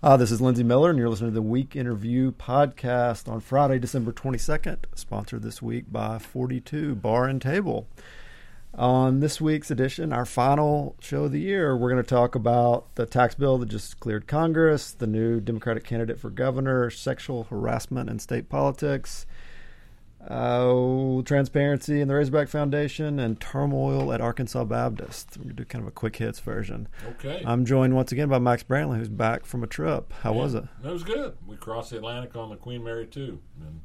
Uh, this is Lindsey Millar, and you're listening to the Week in Review podcast on Friday, December 22nd, sponsored this week by 42 Bar and Table. On this week's edition, our final show of the year, we're going to talk about the tax bill that just cleared Congress, the new Democratic candidate for governor, sexual harassment in state politics, uh, transparency in the Razorback Foundation, and turmoil at Arkansas Baptist. We're going to do kind of a quick hits version. Okay. I'm joined once again by Max Brantley, who's back from a trip. How Yeah, was it? It was good. We crossed the Atlantic on the Queen Mary 2 in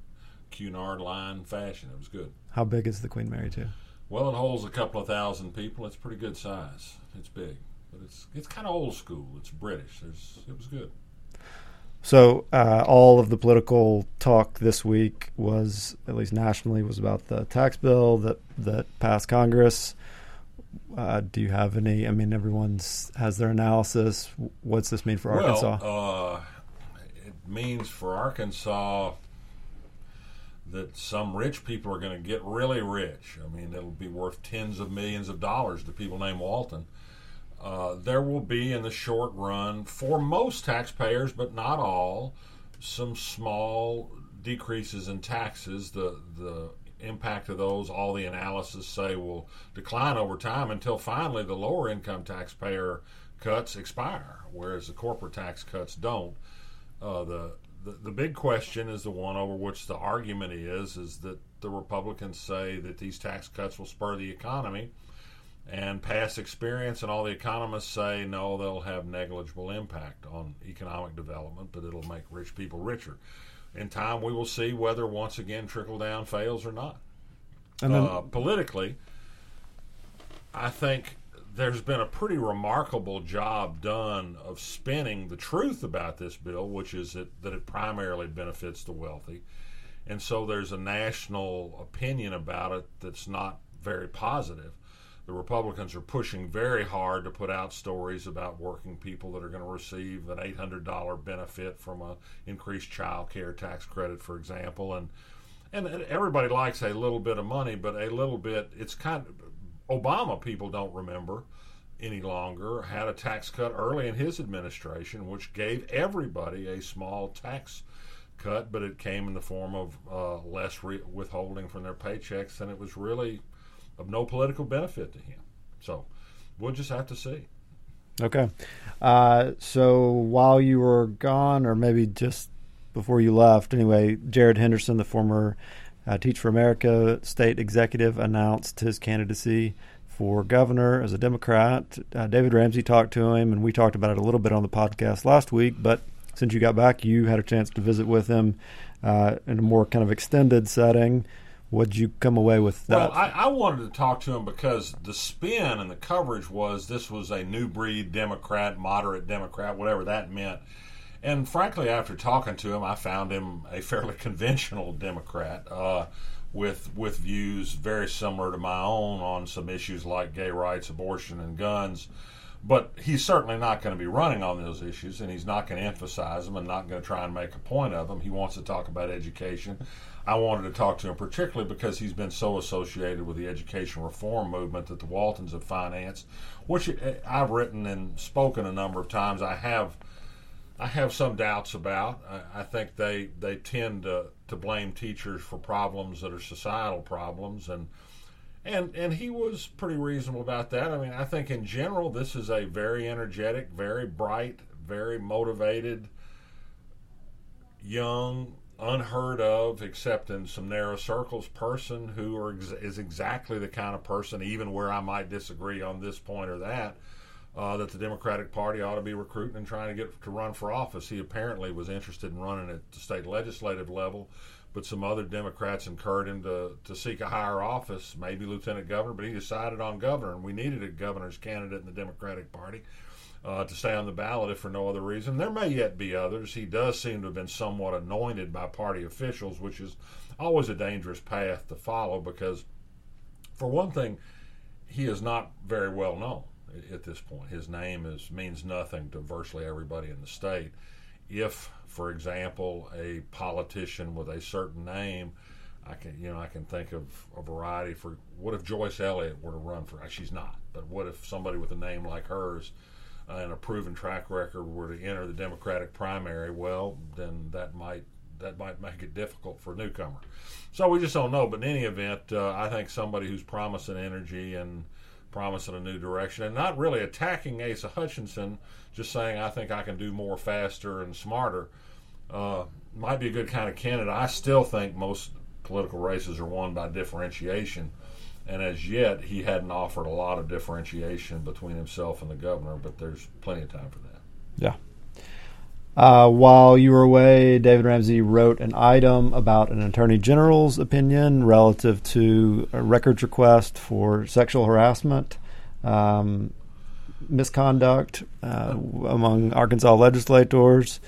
Cunard line fashion. It was good. How big is the Queen Mary 2? Well, it holds a couple of thousand people. It's pretty good size. It's big, but it's it's kind of old school. It's British. There's, it was good. So uh, all of the political talk this week was, at least nationally, was about the tax bill that that passed Congress. Uh, do you have any? I mean, everyone's has their analysis. What's this mean for Arkansas? Well, uh, it means for Arkansas that some rich people are going to get really rich. I mean, it'll be worth tens of millions of dollars to people named Walton. Uh, there will be in the short run, for most taxpayers, but not all, some small decreases in taxes. The the impact of those, all the analysis say, will decline over time until finally the lower income taxpayer cuts expire, whereas the corporate tax cuts don't. Uh, the, the the big question is the one over which the argument is is that the Republicans say that these tax cuts will spur the economy, and past experience and all the economists say no, they'll have negligible impact on economic development, but it'll make rich people richer. In time, we will see whether once again trickle down fails or not. and then, Uh, politically, I think there's been a pretty remarkable job done of spinning the truth about this bill, which is that, that it primarily benefits the wealthy. And so there's a national opinion about it that's not very positive. The Republicans are pushing very hard to put out stories about working people that are going to receive an $800 benefit from a increased child care tax credit, for example, and and everybody likes a little bit of money, but a little bit. It's kind of Obama. People don't remember any longer had a tax cut early in his administration, which gave everybody a small tax cut, but it came in the form of uh, less re- withholding from their paychecks, and it was really of no political benefit to him. So we'll just have to see. okay. Uh, so while you were gone, or maybe just before you left, anyway, Jared Henderson, the former uh, Teach for America state executive, announced his candidacy for governor as a Democrat. Uh, David Ramsey talked to him, and we talked about it a little bit on the podcast last week. But since you got back, you had a chance to visit with him uh, in a more kind of extended setting. What'd you come away with that? Well, I, I wanted to talk to him because the spin and the coverage was this was a new breed Democrat, moderate Democrat, whatever that meant. And frankly, after talking to him, I found him a fairly conventional Democrat uh, with with views very similar to my own on some issues like gay rights, abortion, and guns. But he's certainly not going to be running on those issues, and he's not going to emphasize them and not going to try and make a point of them. He wants to talk about education. I wanted to talk to him particularly because he's been so associated with the education reform movement that the Waltons have financed, which eh, I've written and spoken a number of times. I have. I have some doubts about. I, I think they they tend to, to blame teachers for problems that are societal problems, and and and he was pretty reasonable about that. I mean, I think in general this is a very energetic, very bright, very motivated, young, unheard of, except in some narrow circles, person who are is exactly the kind of person, even where I might disagree on this point or that uh, that the Democratic Party ought to be recruiting and trying to get to run for office. He apparently was interested in running at the state legislative level, but some other Democrats encouraged him to, to seek a higher office, maybe lieutenant governor, but he decided on governor, and we needed a governor's candidate in the Democratic Party. Uh, to stay on the ballot, if for no other reason. There may yet be others. He does seem to have been somewhat anointed by party officials, which is always a dangerous path to follow because, for one thing, he is not very well known at this point. His name is means nothing to virtually everybody in the state. If, for example, a politician with a certain name, I can you know I can think of a variety. For what if Joyce Elliott were to run for? She's not, but what if somebody with a name like hers uh, and a proven track record were to enter the Democratic primary, well, then that might that might make it difficult for a newcomer. So we just don't know. But in any event, uh, I think somebody who's promising energy and promising a new direction and not really attacking Asa Hutchinson, just saying I think I can do more faster and smarter, uh, might be a good kind of candidate. I still think most political races are won by differentiation. And as yet, he hadn't offered a lot of differentiation between himself and the governor, but there's plenty of time for that. Yeah. Uh, while you were away, David Ramsey wrote an item about an attorney general's opinion relative to a records request for sexual harassment, um, misconduct uh, among Arkansas legislators.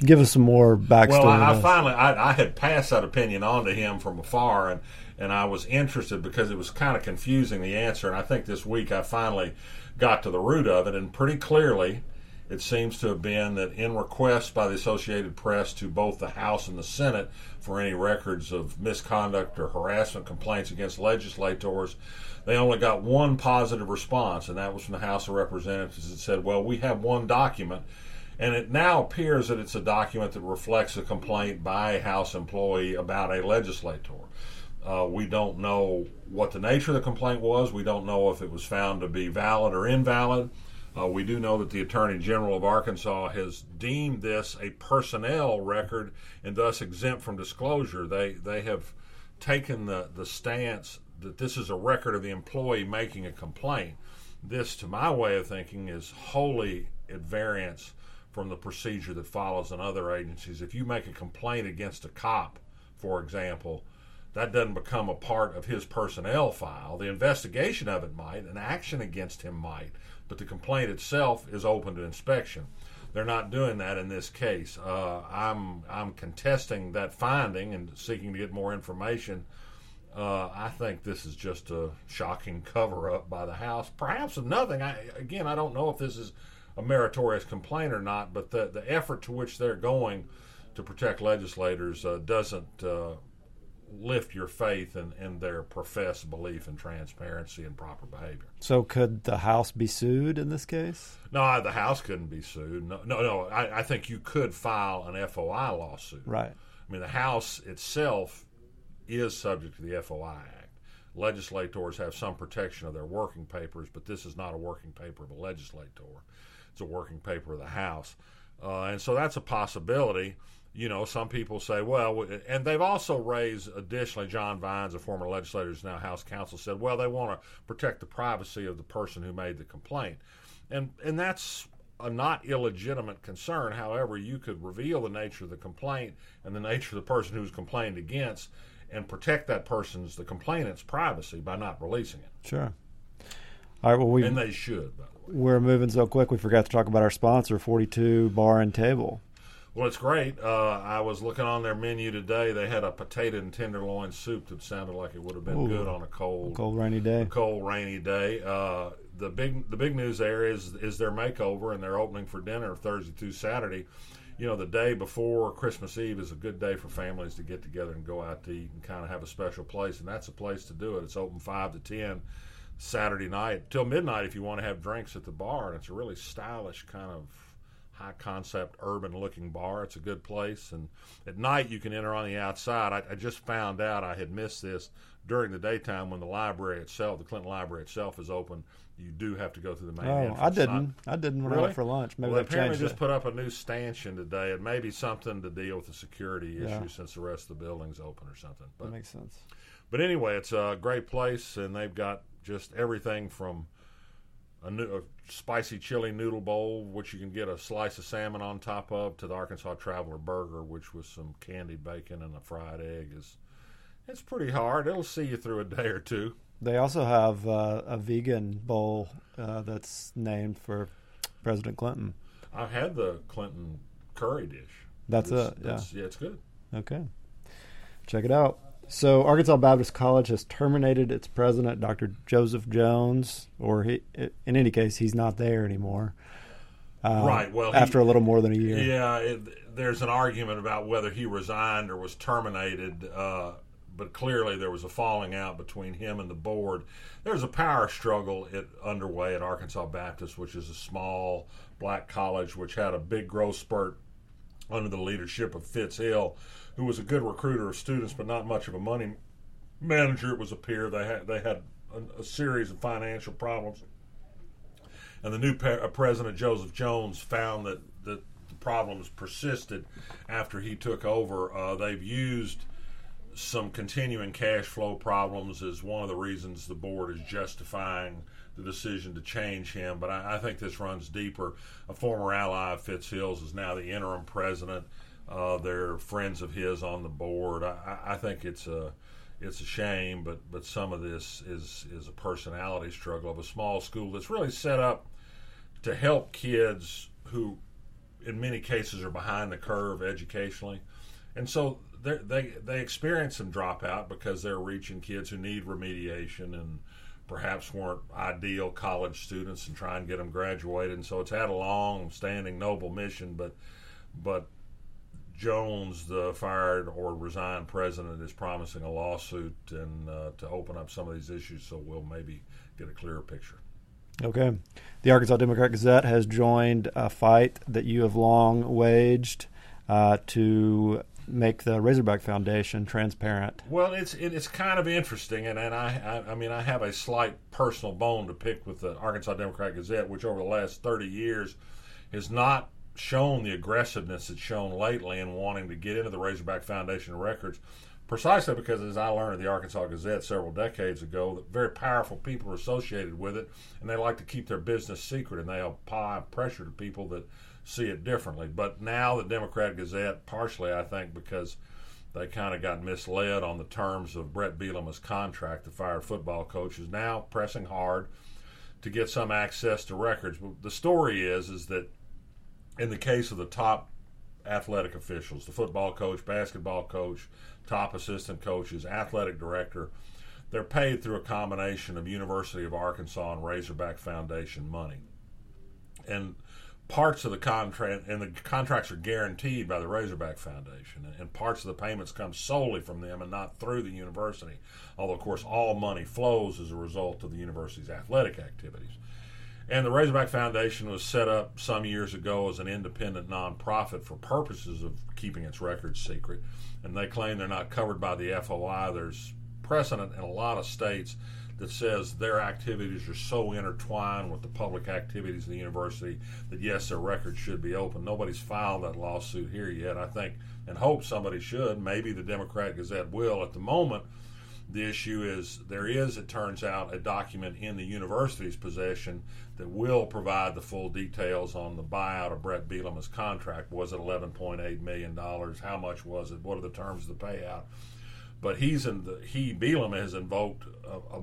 Give us some more backstory. Well, I, I finally I, I, had passed that opinion on to him from afar, and and I was interested because it was kind of confusing the answer. And I think this week I finally got to the root of it, and pretty clearly it seems to have been that in requests by the Associated Press to both the House and the Senate for any records of misconduct or harassment complaints against legislators, they only got one positive response, and that was from the House of Representatives that said, Well, we have one document. And it now appears that it's a document that reflects a complaint by a House employee about a legislator. Uh, we don't know what the nature of the complaint was. We don't know if it was found to be valid or invalid. Uh, we do know that the Attorney General of Arkansas has deemed this a personnel record and thus exempt from disclosure. They they have taken the, the stance that this is a record of the employee making a complaint. This, to my way of thinking, is wholly at variance from the procedure that follows in other agencies. If you make a complaint against a cop, for example, that doesn't become a part of his personnel file. The investigation of it might, an action against him might, but the complaint itself is open to inspection. They're not doing that in this case. Uh, I'm I'm contesting that finding and seeking to get more information. Uh, I think this is just a shocking cover up by the House. Perhaps of nothing. I, again, I don't know if this is a meritorious complaint or not, but the the effort to which they're going to protect legislators uh, doesn't uh, lift your faith in, in their professed belief in transparency and proper behavior. So, could the House be sued in this case? No, the House couldn't be sued. No, no, no I, I think you could file an FOI lawsuit. Right. I mean, the House itself is subject to the FOI Act. Legislators have some protection of their working papers, but this is not a working paper of a legislator. It's a working paper of the House. Uh, and so that's a possibility you know, some people say, well, and they've also raised additionally, John Vines, a former legislator who's now House counsel, said, well, they want to protect the privacy of the person who made the complaint. And, and that's a not illegitimate concern. However, you could reveal the nature of the complaint and the nature of the person who's complained against and protect that person's, the complainant's privacy by not releasing it. Sure. All right, well, we. And they should, by the way. We're moving so quick, we forgot to talk about our sponsor, 42 Bar and Table. Well, it's great. Uh, I was looking on their menu today. They had a potato and tenderloin soup that sounded like it would have been Ooh, good on a cold, cold rainy day. cold rainy day. Uh, the big the big news there is is their makeover and they're opening for dinner Thursday through Saturday. You know, the day before Christmas Eve is a good day for families to get together and go out to eat and kind of have a special place, and that's a place to do it. It's open five to ten. Saturday night till midnight if you want to have drinks at the bar, and it's a really stylish kind of high concept urban looking bar. It's a good place. And at night you can enter on the outside. I, I, just found out I had missed this during the daytime when the library itself, the Clinton Library itself, is open. You do have to go through the main oh, entrance. I didn't. I didn't when really? I went for lunch. Maybe well, they apparently just it. put up a new stanchion today, It may be something to deal with the security issue yeah. since the rest of the building's open or something. But, that makes sense. But anyway, it's a great place, and they've got just everything from a, new, a, spicy chili noodle bowl, which you can get a slice of salmon on top of, to the Arkansas Traveler Burger, which was some candied bacon and a fried egg. is It's pretty hard. It'll see you through a day or two. They also have uh, a vegan bowl uh, that's named for President Clinton. I've had the Clinton curry dish. That's it's, it. Yeah. yeah, it's good. Okay, check it out. So, Arkansas Baptist College has terminated its president, Dr. Joseph Jones, or he, in any case, he's not there anymore. Uh, right. Well, after he, a little more than a year. Yeah, it, there's an argument about whether he resigned or was terminated. Uh, but clearly there was a falling out between him and the board. There's a power struggle it, underway at Arkansas Baptist, which is a small black college which had a big growth spurt under the leadership of Fitz Hill, who was a good recruiter of students, but not much of a money manager. It was a peer. They had they had a, a series of financial problems, and the new pe- president Joseph Jones found that that the problems persisted after he took over. Uh, they've used some continuing cash flow problems is one of the reasons the board is justifying the decision to change him. But I, I think this runs deeper. A former ally of Fitz Hill's is now the interim president. Uh, they're friends of his on the board. I, I think it's a it's a shame, but but some of this is is a personality struggle of a small school that's really set up to help kids who, in many cases, are behind the curve educationally, and so they they experience some dropout because they're reaching kids who need remediation and perhaps weren't ideal college students and try and get them graduated. And so it's had a long standing noble mission, but but Jones, the fired or resigned president, is promising a lawsuit and uh, to open up some of these issues, so we'll maybe get a clearer picture. Okay, the Arkansas Democrat Gazette has joined a fight that you have long waged uh, to make the Razorback Foundation transparent? Well, it's it, it's kind of interesting, and, and I, I, I mean I have a slight personal bone to pick with the Arkansas Democrat Gazette, which over the last thirty years has not shown the aggressiveness it's shown lately in wanting to get into the Razorback Foundation records. Precisely because, as I learned at the Arkansas Gazette several decades ago, that very powerful people are associated with it, and they like to keep their business secret, and they apply pressure to people that see it differently. But now the Democrat Gazette, partially I think because they kind of got misled on the terms of Bret Bielema's contract, the fired football coach, is now pressing hard to get some access to records. But the story is is that in the case of the top athletic officials, the football coach, basketball coach, top assistant coaches, athletic director, they're paid through a combination of University of Arkansas and Razorback Foundation money. And parts of the contract, and the contracts are guaranteed by the Razorback Foundation, and parts of the payments come solely from them and not through the university. Although, of course, all money flows as a result of the university's athletic activities. And the Razorback Foundation was set up some years ago as an independent nonprofit for purposes of keeping its records secret. And they claim they're not covered by the FOI. There's precedent in a lot of states that says their activities are so intertwined with the public activities of the university that yes, their records should be open. Nobody's filed that lawsuit here yet. I think and hope somebody should. Maybe the Democrat Gazette will. At the moment, the issue is there is, it turns out, a document in the university's possession that will provide the full details on the buyout of Bret Bielema's contract. Was it $11.8 million? How much was it? What are the terms of the payout? But he's in the, he Bielema has invoked a, a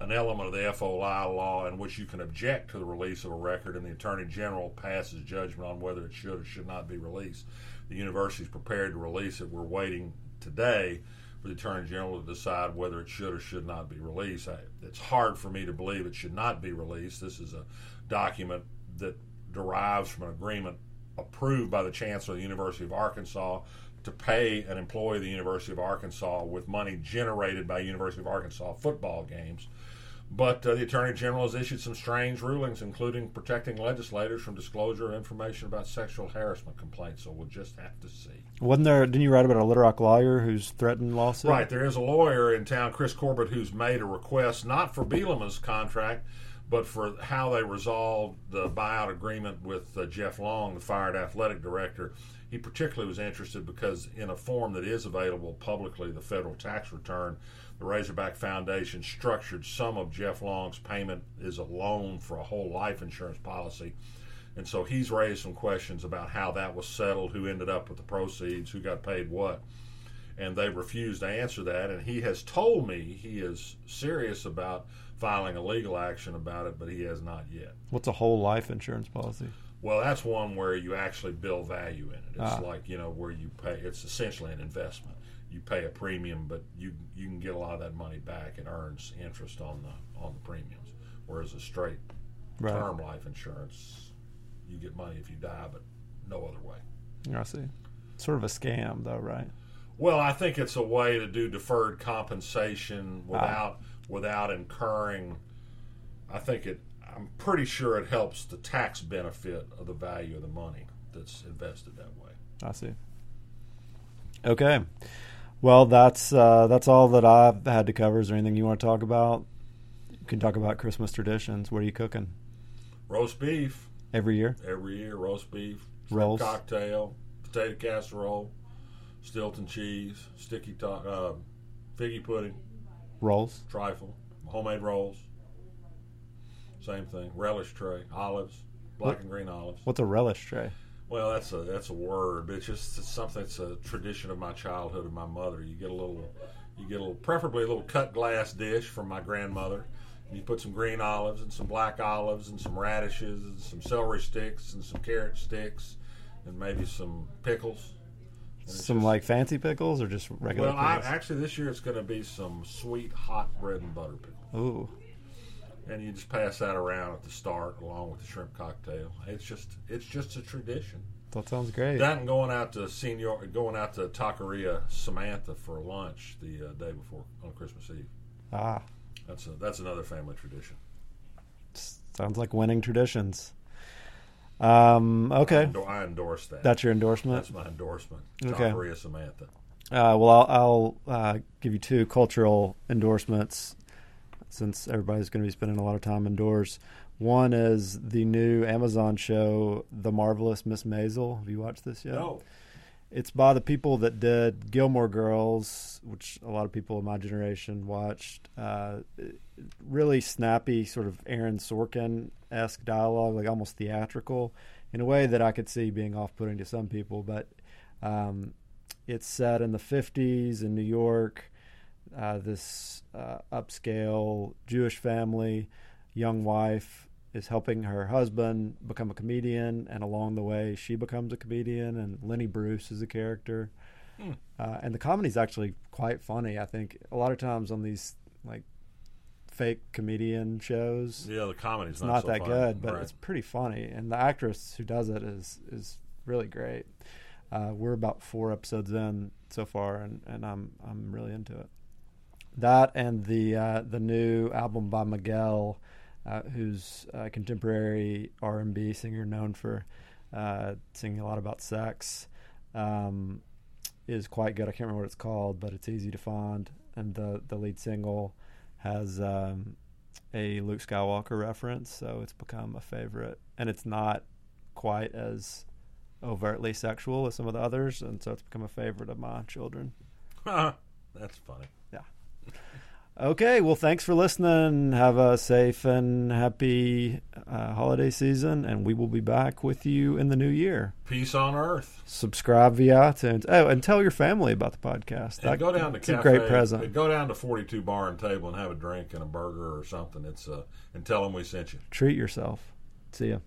an element of the FOI law in which you can object to the release of a record, and the Attorney General passes judgment on whether it should or should not be released. The university is prepared to release it. We're waiting today for the Attorney General to decide whether it should or should not be released. I, it's hard for me to believe it should not be released. This is a document that derives from an agreement approved by the Chancellor of the University of Arkansas to pay an employee of the University of Arkansas with money generated by University of Arkansas football games but uh, the Attorney General has issued some strange rulings, including protecting legislators from disclosure of information about sexual harassment complaints. So we'll just have to see. Wasn't there? Didn't you write about a Little Rock lawyer who's threatened lawsuit? Right. There is a lawyer in town, Chris Corbett, who's made a request not for Bielema's contract, but for how they resolved the buyout agreement with uh, Jeff Long, the fired athletic director. He particularly was interested because in a form that is available publicly, the federal tax return the Razorback Foundation structured some of Jeff Long's payment as a loan for a whole life insurance policy. And so he's raised some questions about how that was settled, who ended up with the proceeds, who got paid what. And they refused to answer that. And he has told me he is serious about filing a legal action about it, but he has not yet. What's a whole life insurance policy? Well, that's one where you actually build value in it. It's ah. like, you know, where you pay, it's essentially an investment you pay a premium, but you you can get a lot of that money back. It earns interest on the on the premiums, whereas a straight right. term life insurance, you get money if you die, but no other way. I see. Sort of a scam, though, right? Well, I think it's a way to do deferred compensation Ah. without without incurring. I think it. I'm pretty sure it helps the tax benefit of the value of the money that's invested that way. I see. Okay. Well, that's uh, that's all that I've had to cover. Is there anything you want to talk about? You can talk about Christmas traditions. What are you cooking Roast beef every year? every year. Roast beef, Rolls. cocktail, potato casserole, Stilton cheese, sticky to- uh, figgy pudding, Rolls. trifle, homemade rolls. Same thing. Relish tray, olives, black What- and green olives. What's a relish tray? Well, that's a that's a word, but it's just it's something that's a tradition of my childhood and my mother. You get a little, you get a little, preferably a little cut glass dish from my grandmother. And you put some green olives and some black olives and some radishes and some celery sticks and some carrot sticks and maybe some pickles. Some just- like fancy pickles or just regular well, I, actually this year it's going to be some sweet hot bread and butter pickles, Ooh, and you just pass that around at the start along with the shrimp cocktail. It's just it's just a tradition. that sounds great. That and going out to senior, going out to Taqueria Samantha for lunch the uh, day before on Christmas Eve. ah, That's a, that's another family tradition. sounds like winning traditions. Um, okay, Endo- I endorse that. that's your endorsement. That's my endorsement. Okay. Taqueria Samantha. Uh, well, I'll, I'll uh, give you two cultural endorsements since everybody's going to be spending a lot of time indoors. One is the new Amazon show, The Marvelous Miss Maisel. Have you watched this yet? No, It's by the people that did Gilmore Girls, which a lot of people in my generation watched. Uh, really snappy, sort of Aaron Sorkin esque dialogue, like almost theatrical, in a way that I could see being off putting to some people. But um, it's set in the 50s in New York. Uh, this uh, upscale Jewish family, young wife, is helping her husband become a comedian, and along the way, she becomes a comedian. And Lenny Bruce is a character, Hmm. uh, and the comedy is actually quite funny. I think a lot of times on these like fake comedian shows, yeah, the comedy's not, not, so that funny. good, but Right. it's pretty funny. And the actress who does it is is really great. Uh, we're about four episodes in so far, and, and I'm I'm really into it. That and the uh, the new album by Miguel, uh, who's a contemporary R and B singer known for uh, singing a lot about sex, um, is quite good. I can't remember what it's called, but it's easy to find. And the the lead single has um, a Luke Skywalker reference, so it's become a favorite. And it's not quite as overtly sexual as some of the others, and so it's become a favorite of my children. that's funny. Okay, well, thanks for listening. Have a safe and happy uh, holiday season, and we will be back with you in the new year. Peace on earth. Subscribe via iTunes. Oh, and tell your family about the podcast. And go down to it's cafe. a great present. Go down to Forty Two Bar and Table and have a drink and a burger or something. It's uh, and tell them we sent you. Treat yourself. See ya.